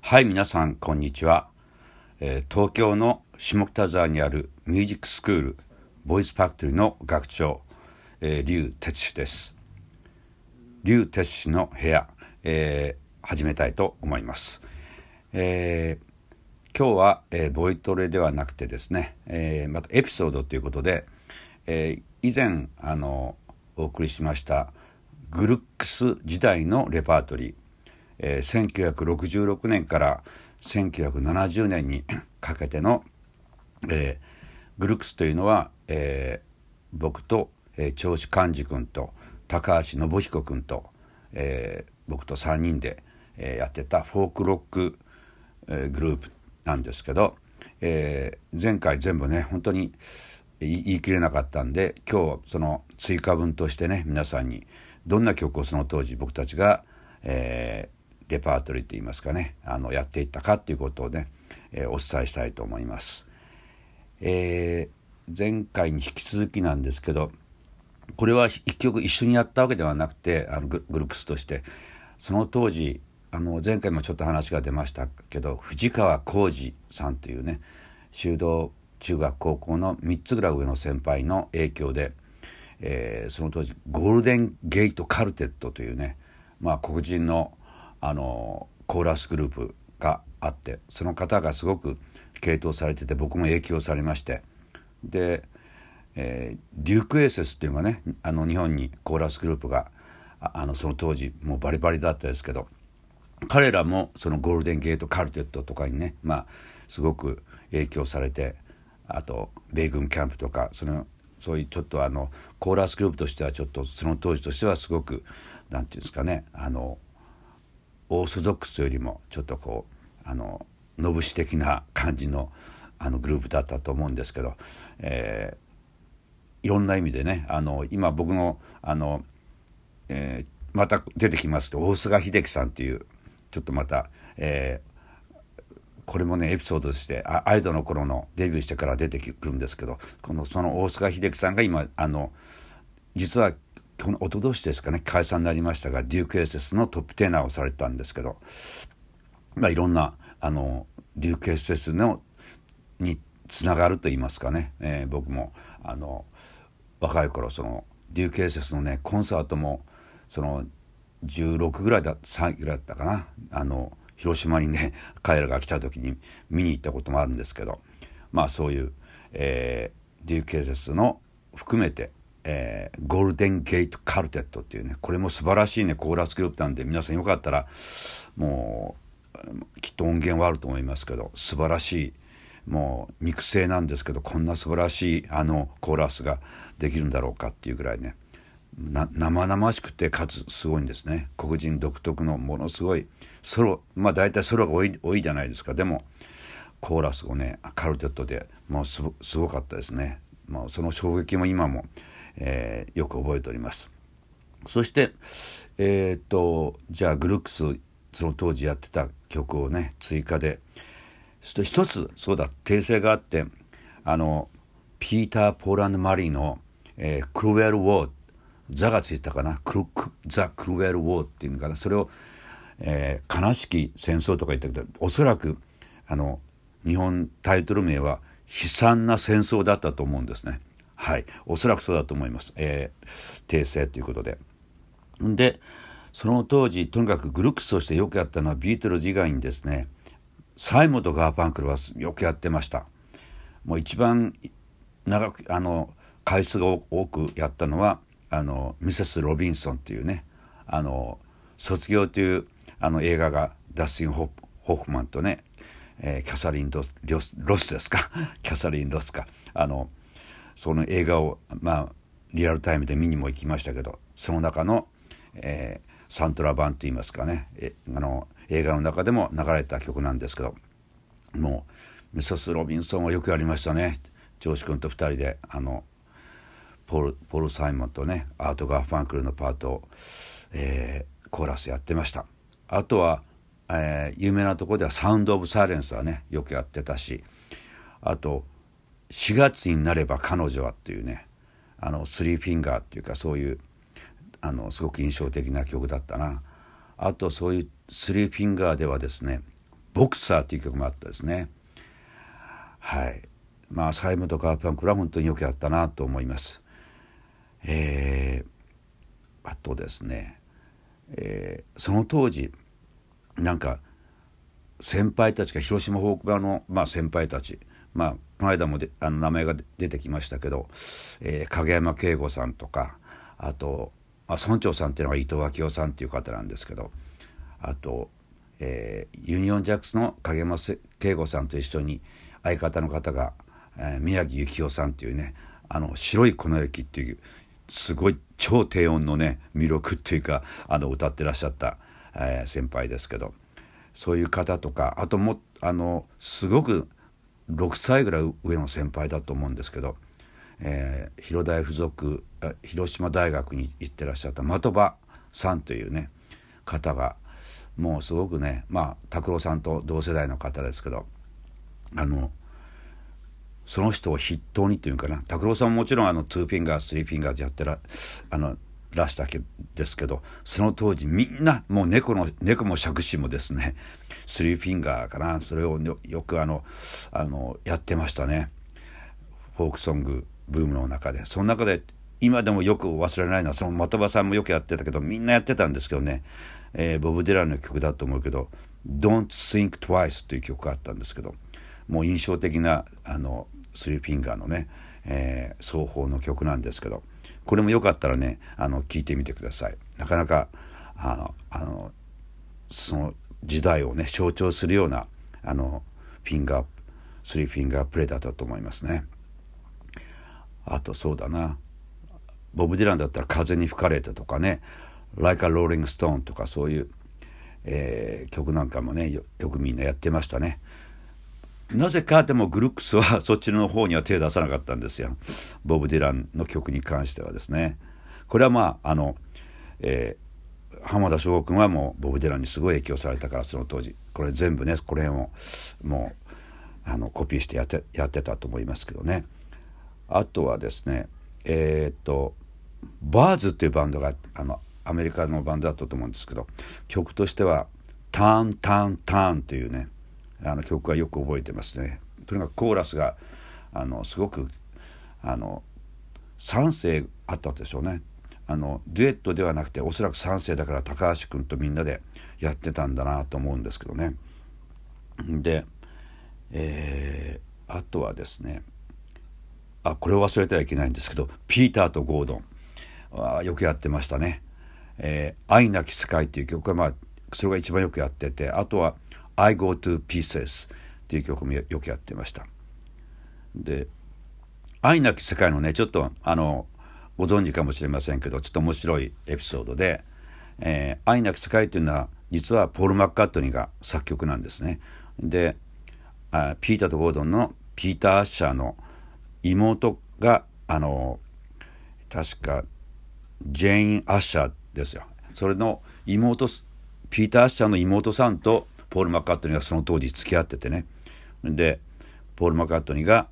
はい、皆さん、こんにちは。えー東京の下北沢にあるミュージックスクール、ボイスファクトリーの学長、えー、劉哲司です。劉哲司の部屋、えー始めたいと思います。えー今日は、えーボイトレではなくてですね、えーまたエピソードということで、えー以前あのお送りしましたグルックス時代のレパートリー、えー1966年から1970年に かけての、えーグルックスというのは、えー僕と、えー長子寛治君と高橋信彦君と、えー僕と3人で、えーやってたフォークロック、えーグループなんですけど、えー前回全部ね本当に言い切れなかったんで今日その追加分としてね皆さんにどんな曲をその当時僕たちが、えーレパートリーといいますかねあのやっていったかっていうことをね、えーお伝えしたいと思います。えー前回に引き続きなんですけどこれは一曲一緒にやったわけではなくてあのグループスとしてその当時あの前回もちょっと話が出ましたけど藤川浩二さんというね修道中学高校の3つぐらい上の先輩の影響で、えーその当時ゴールデンゲートカルテットというね、まあ、黒人のあのコーラスグループがあってその方がすごく傾倒されてて僕も影響されまして。で、えーデュークエーセスっていうのがねあの日本にコーラスグループがあのその当時もうバリバリだったですけど彼らもそのゴールデンゲートカルテットとかにねまあすごく影響されてあと米軍キャンプとかそのそういうちょっとあのコーラスグループとしてはちょっとその当時としてはすごくなんていうんですかねあのオーソドックスよりもちょっとこうあののぶし的な感じのあのグループだったと思うんですけど、えーいろんな意味でねあの今僕のあの、えーまた出てきますと大菅秀樹さんっていうちょっとまた、えーこれもねエピソードとしてあアイドルの頃のデビューしてから出てくるんですけどこのその大菅秀樹さんが今あの実はこの一昨年ですかね解散になりましたがデュークエーセスのトップテーナーをされたんですけど、まあ、いろんなあのデュークエーセスのにつながると言いますかね、えー僕もあの若い頃そのデュークエーセスのねコンサートもその16ぐらいだ3ぐらいだったかなあの広島にね 彼らが来た時に見に行ったこともあるんですけどまあそういう、えーデュークエーセスの含めて、えーゴールデンゲートカルテットっていうねこれも素晴らしいねコーラスグループなんで皆さんよかったらもうきっと音源はあると思いますけど素晴らしいもう肉声なんですけどこんな素晴らしいあのコーラスができるんだろうかっていうぐらいね生々しくてかつすごいんですね。黒人独特のものすごいソロまあ大体ソロが多い多いじゃないですか。でもコーラスをねカルテットでもうすごすごかったですね、まあ、その衝撃も今も、えーよく覚えております。そしてえーっとじゃあグルックスその当時やってた曲をね追加で一つそうだ訂正があってあのピーター・ポーランド・マリーの、えークルエル・ウォーザがついたかな？クルクザ・クルエル・ウォーっていうのかな？それを、えー悲しき戦争とか言ったけどおそらくあの日本タイトル名は悲惨な戦争だったと思うんですね。はい。おそらくそうだと思います、えー訂正ということで。でその当時とにかくグルックスとしてよくやったのはビートルズ以外にですねサイモとガーパンクルはよくやってました。もう一番長くあの回数が多くやったのはあのミセス・ロビンソンっていうねあの卒業というあの映画がダスティン・ホホフマンとね、えーキャサリン・ロスロスですか？キャサリン・ロスか。あのその映画をまあリアルタイムで見にも行きましたけどその中の、えーサントラ版といいますかねえあの映画の中でも流れた曲なんですけどもうミセス・ロビンソンはよくやりましたね。ジョージ君と2人であのポールポール・サイモンとねアート・ガーファンクルのパートを、えーコーラスやってました。あとは、えー有名なとこでは「サウンド・オブ・サイレンス」はねよくやってたしあと「4月になれば彼女は」っていうねあのスリーフィンガーっていうかそういうあのすごく印象的な曲だったな。あとそういうスリーフィンガーではですねボクサーっていう曲もあったですね。はい。まあサイムとカーパンクラは本当によくやったなと思います。えー、あとですね、えー、その当時なんか先輩たちが広島フォークバーの、まあ、先輩たちまあ間もであの名前が出てきましたけど、えー、影山慶吾さんとかあと、あ、村長さんっていうのが伊藤昭夫さんっていう方なんですけどあと、えー、ユニオンジャックスの影山慶吾さんと一緒に相方の方が、えー、宮城幸雄さんっていうねあの白い粉雪っていうすごい超低音のね魅力っていうかあの歌ってらっしゃった、えー、先輩ですけどそういう方とかあともあのすごく6歳ぐらい上の先輩だと思うんですけど、えー、広大附属広島大学に行ってらっしゃった的場さんというね方がもうすごくねまあ拓郎さんと同世代の方ですけどあのその人を筆頭にというかな拓郎さんももちろんあの2フィンガー3フィンガーでやってらあのらしたけですけどその当時みんなもう猫の猫も杓子もですね スリーフィンガーかなそれをよくあのあのやってましたね。フォークソングブームの中で。その中で今でもよく忘れないのはその的場さんもよくやってたけどみんなやってたんですけどね、えー、ボブ・ディランの曲だと思うけど「Don't Think Twice」という曲があったんですけどもう印象的なあのスリーフィンガーのね、えー、双方の曲なんですけど。これもよかったらねあの聞いてみてください。なかなかあのあのその時代をね象徴するようなあのフィンガースリーフィンガープレーだったと思いますね。あとそうだな。ボブ・ディランだったら「風に吹かれて」とかね「Like a Rolling Stone」とかそういう、えー、曲なんかもねよくみんなやってましたね。なぜかでもグルックスはそっちの方には手を出さなかったんですよ。ボブ・ディランの曲に関してはですね。これはまああの、えー、浜田省吾君はもうボブ・ディランにすごい影響されたからその当時。これ全部ねこれをもうあのコピーしてやってやってたと思いますけどね。あとはですねえー、っとバーズっていうバンドがあのアメリカのバンドだったと思うんですけど曲としては「ターンターンターン」というねあの曲はよく覚えてますね。とにかくコーラスがあのすごくあの3声あったでしょうね。あのデュエットではなくておそらく3世だから高橋君とみんなでやってたんだなと思うんですけどね。で、えー、あとはですねあこれを忘れてはいけないんですけどピーターとゴードンはよくやってましたね。えー、愛なき世界っていう曲はまあそれが一番よくやっててあとは「I Go to Pieces っていう曲もよくやってました。で、愛なき世界のね、ちょっとあの、ご存知かもしれませんけど、ちょっと面白いエピソードで、えー、愛なき世界っていうのは、実はポール・マッカートニーが作曲なんですね。で、あピーターとゴードンのピーター・アッシャーの妹が、あの、確か、ジェイン・アッシャーですよ。それの妹、ピーター・アッシャーの妹さんとポール・マッカートニーがその当時付き合っててね。でポール・マッカートニーが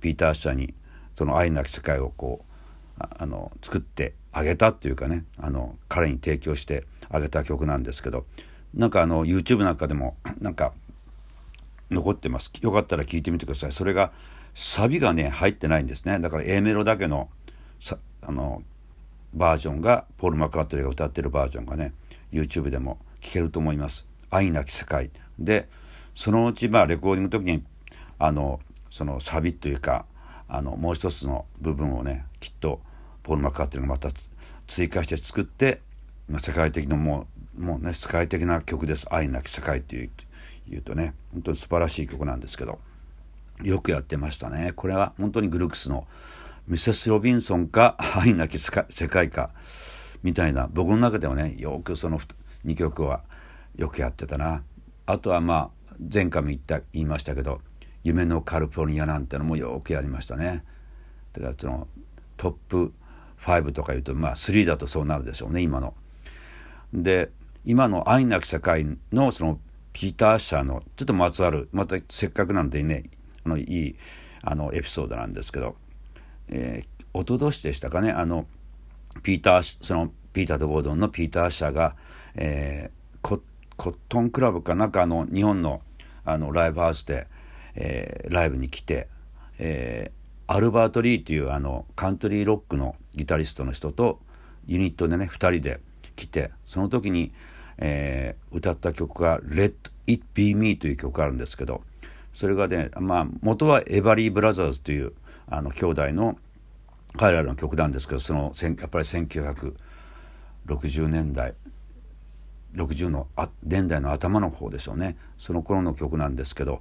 ピーター・アッシャーにその愛なき世界をこうあの作ってあげたっていうかねあの彼に提供してあげた曲なんですけどなんかあの YouTube なんかでもなんか残ってます。よかったら聞いてみてください。それがサビがね入ってないんですね。だから A メロだけのあのバージョンがポール・マッカートニーが歌ってるバージョンがね YouTube でも聴けると思います。愛なき世界。でそのうちまあレコーディングの時にあのそのサビというかあのもう一つの部分をねきっとポール・マッカーティがまた追加して作って、まあ、世界的なもうもうね世界的な曲です「愛なき世界」っていう言うとね本当に素晴らしい曲なんですけどよくやってましたね。これは本当にグルークスのミセス・ロビンソンか愛なき世界かみたいな僕の中ではねよくその2曲はよくやってたな。あとはまあ前回も言った言いましたけど「夢のカリフォルニア」なんてのもよくやりましたね。だからそのトップ5とか言うとまあ3だとそうなるでしょうね今の。で今の「愛なき世界の」そのピーター・シャーのちょっとまつわるまたせっかくなんでねあのいいあのエピソードなんですけど、えー、一昨年でしたかねあのピーターそのピーターとゴードンのピーター・シャーが、えー、コットンクラブかなんかあの日本のあのライブハウスで、えー、ライブに来て、えー、アルバート・リーというあのカントリーロックのギタリストの人とユニットでね2人で来てその時に、えー、歌った曲が「Let It Be Me」という曲があるんですけどそれがね、まあ、元はエバリー・ブラザーズというあの兄弟の彼らの曲なんですけどそのやっぱり1960年代60の年代の頭の方でしょうね。その頃の曲なんですけど、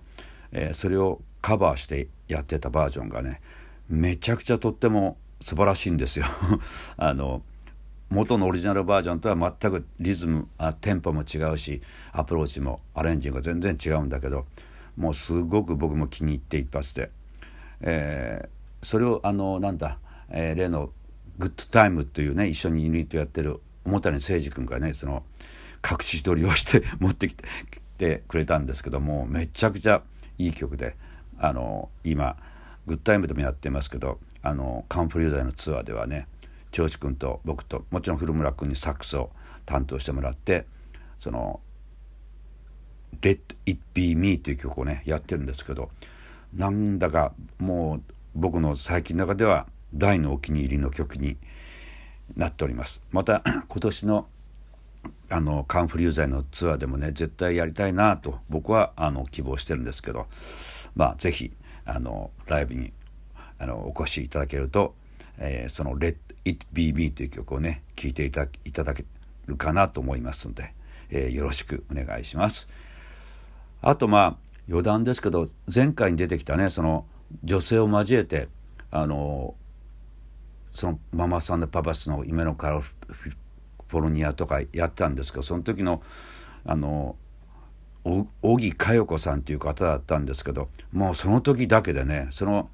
えー、それをカバーしてやってたバージョンがねめちゃくちゃとっても素晴らしいんですよ。あの元のオリジナルバージョンとは全くリズムあテンポも違うしアプローチもアレンジが全然違うんだけどもうすごく僕も気に入って一発で、えー、それをあのなんだ、えー、例の「グッドタイム」というね一緒にユニットやってる表谷誠司君がねその隠し撮りをして持ってきててくれたんですけどもめちゃくちゃいい曲であの今グッドタイムでもやってますけどあのカンフリーザーのツアーではね長司君と僕ともちろん古村君にサックスを担当してもらってその「Let It Be Me」という曲をねやってるんですけどなんだかもう僕の最近の中では大のお気に入りの曲になっております。また今年のあのカンフリューザイのツアーでもね絶対やりたいなと僕はあの希望してるんですけどまあ是非あのライブにあのお越しいただけると、えー、その「Let It Be Me」という曲をね聴いていたいただけるかなと思いますので、えー、よろしくお願いします。あとまあ余談ですけど前回に出てきたねその女性を交えてあのそのママさんでパパスの夢のカラフォルニアとかやったんですけどその時のあの荻佳代子さんという方だったんですけどもうその時だけでねその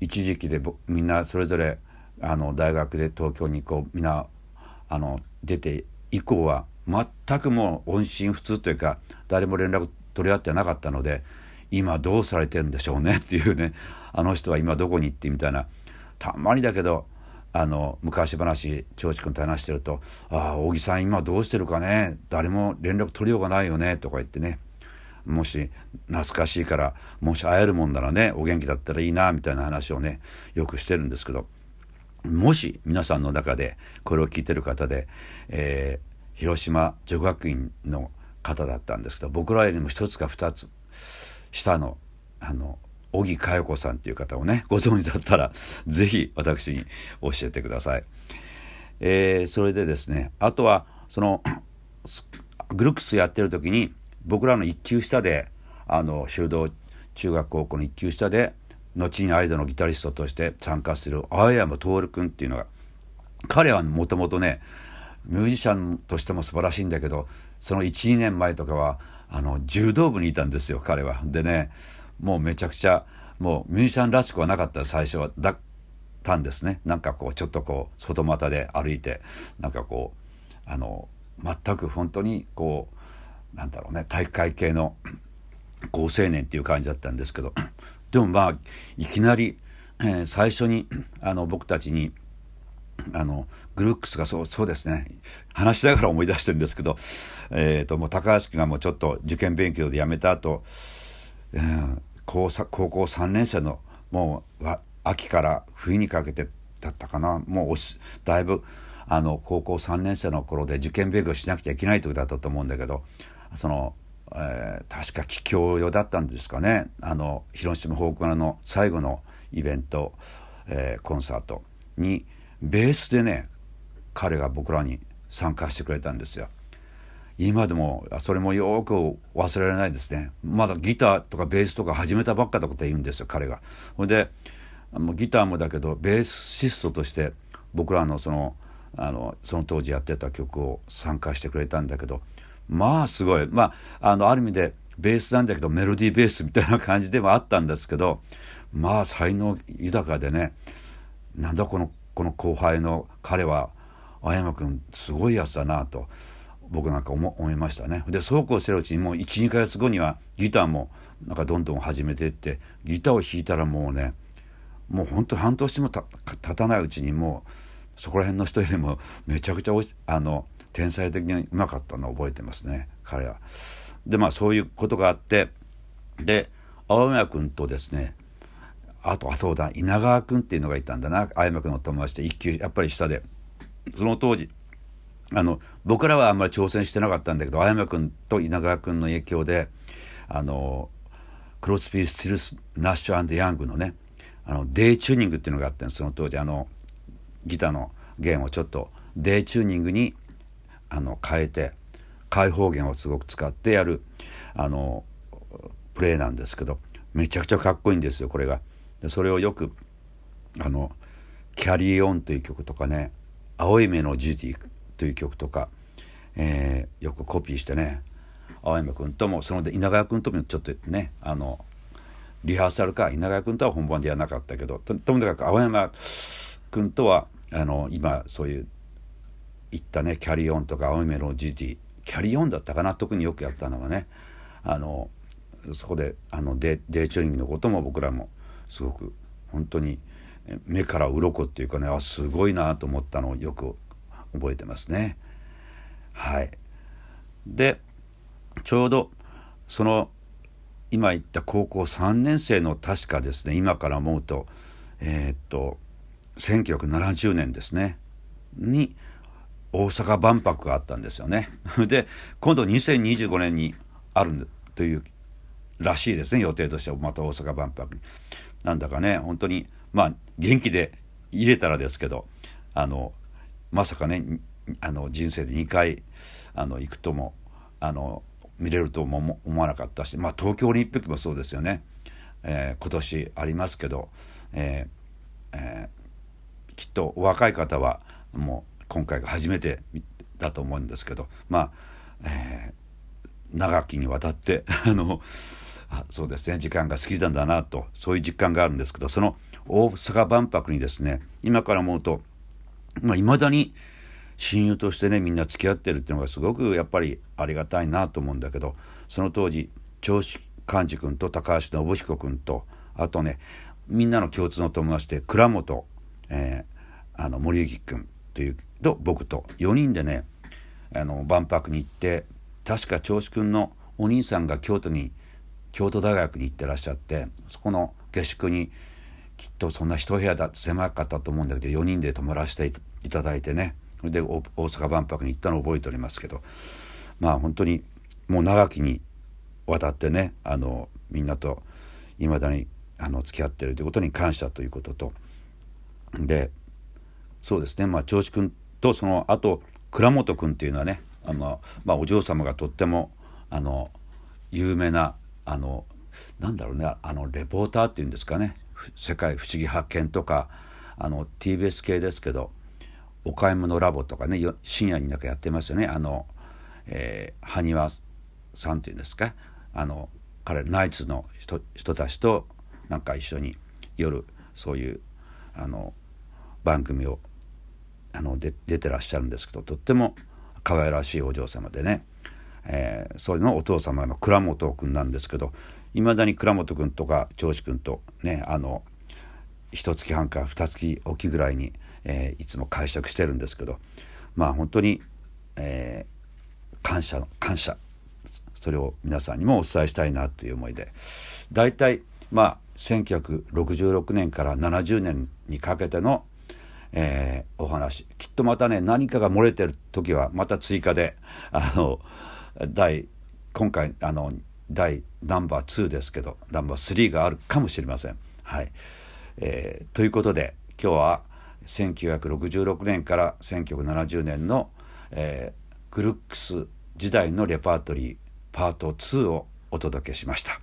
一時期でみんなそれぞれあの大学で東京にこうみんなあの出て以降は全くもう音信不通というか誰も連絡取り合ってなかったので今どうされてるんでしょうねっていうねあの人は今どこに行ってみたいな。たまにだけどあの昔話長司君と話してると「ああ小木さん今どうしてるかね誰も連絡取りようがないよね」とか言ってね。もし懐かしいからもし会えるもんならねお元気だったらいいなみたいな話をねよくしてるんですけど。もし皆さんの中でこれを聞いてる方で、えー、広島女学院の方だったんですけど僕らよりも一つか二つ下のあの小木佳代子さんっていう方をねご存知だったら 是非私に教えてください。えー、それでですねあとはその グルックスやってる時に僕らの一級下であの修道中学高校の一級下で後にアイドルのギタリストとして参加する青山徹君っていうのが彼はもともとねミュージシャンとしても素晴らしいんだけどその12年前とかはあの柔道部にいたんですよ彼は。でねもうめちゃくちゃもうミュージシャンらしくはなかった最初はだったんですね。なんかこうちょっとこう外股で歩いてなんかこうあの全く本当にこうなんだろうね体育会系の好青年っていう感じだったんですけど でもまあいきなり、えー、最初にあの僕たちにあのグルックスがそうそうですね話しながら思い出してるんですけど、えーと、もう高橋君がもうちょっと受験勉強で辞めた後、えー、高高校3年生のもう秋から冬にかけてだったかなもうだいぶあの高校3年生の頃で受験勉強しなくちゃいけない時だったと思うんだけどその、えー、確か帰郷用だったんですかねあの広島フォーク村の最後のイベント、えー、コンサートにベースでね彼が僕らに参加してくれたんですよ。今でもそれもよく忘れられないですね。まだギターとかベースとか始めたばっかのこと言うんですよ彼が。ほんでギターもだけどベーシストとして僕らのそのあのその当時やってた曲を参加してくれたんだけどまあすごい。まああのある意味でベースなんだけどメロディーベースみたいな感じではあったんですけどまあ才能豊かでねなんだこのこの後輩の彼は青山君すごいやつだなと。僕なんか思いましたね。でそうこうしてるうちにもう12ヶ月後にはギターもなんかどんどん始めていってギターを弾いたらもうねもうほんと半年も経たないうちにもうそこら辺の人よりもめちゃくちゃあの天才的にうまかったのを覚えてますね。彼は。でまあそういうことがあってで青山君とですねあとあそうだ稲川君っていうのがいたんだな。青山君の友達で一級やっぱり下で。その当時あの僕らはあんまり挑戦してなかったんだけど青山君と稲川君の影響であのクロスビー・スティルス・ナッシュ&ヤングのねあの D チューニングっていうのがあってその当時あのギターの弦をちょっと D チューニングにあの変えて開放弦をすごく使ってやるあのプレーなんですけどめちゃくちゃかっこいいんですよこれが。でそれをよくあの「キャリーオン」という曲とかね「青い目のジュディ」という曲とか、えー、よくコピーしてね青山君ともそので稲川君ともちょっとねあのリハーサルか稲川君とは本番でやらなかったけどとともかく青山君とはあの今そういう言ったね「キャリーオン」とか「青い目のジュディ」キャリーオンだったかな特によくやったのはねあのそこであのデデイチューニングのことも僕らもすごく本当に目から鱗っていうかねあすごいなと思ったのをよく覚えてますね。はい、でちょうどその今言った高校3年生の確かですね今から思うとえー、っと1970年ですねに大阪万博があったんですよね。で今度2025年にあるというらしいですね予定としてはまた大阪万博に。なんだかね本当にまあ元気で入れたらですけどあのまさかねあの人生で2回あの行くともあの見れるとも思わなかったし、まあ、東京オリンピックもそうですよね、えー、今年ありますけど、えーえー、きっとお若い方はもう今回が初めてだと思うんですけどまあ、えー、長きにわたって あのあそうですね時間が過ぎたんだなとそういう実感があるんですけどその大阪万博にですね今から思うといまあ、未だに親友としてねみんな付き合ってるっていうのがすごくやっぱりありがたいなと思うんだけどその当時長子寛治君と高橋信彦君とあとねみんなの共通の友達で倉本、えー、あの森行君というと僕と4人でねあの万博に行って確か長子君のお兄さんが京都に京都大学に行ってらっしゃってそこの下宿にきっとそんな一部屋だ狭かったと思うんだけど4人で泊まらせていただいてねで大阪万博に行ったのを覚えておりますけどまあ本当にもう長きにわたってねあのみんなといまだにあの付き合ってるということに感謝ということとでそうですねまあ銚子君とそのあと倉本君っていうのはねあの、まあ、お嬢様がとってもあの有名なあのなんだろうねあのレポーターっていうんですかね「世界不思議発見」とかあの TBS 系ですけど「お買い物ラボ」とかね深夜になんかやってますよね。あの、えー、埴輪さんっていうんですか？あの彼ナイツの人人たちとなんか一緒に夜そういうあの番組をあので出てらっしゃるんですけどとっても可愛らしいお嬢様でね。えー、それのお父様の倉本君なんですけどいまだに倉本君とか長子君とねあの一月半か二月おきぐらいに、えー、いつも会食してるんですけどまあ本当に、えー、感謝の感謝。それを皆さんにもお伝えしたいなという思いで。大体まあ1966年から70年にかけての、えー、お話。きっとまたね何かが漏れてる時はまた追加であの第今回あの第ナンバー2ですけどナンバー3があるかもしれません。はい。えー、ということで今日は1966年から1970年の、えー、グルックス時代のレパートリーパート2をお届けしました。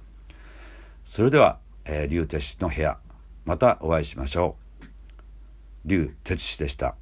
それでは、えー、竜哲の部屋またお会いしましょう。竜哲でした。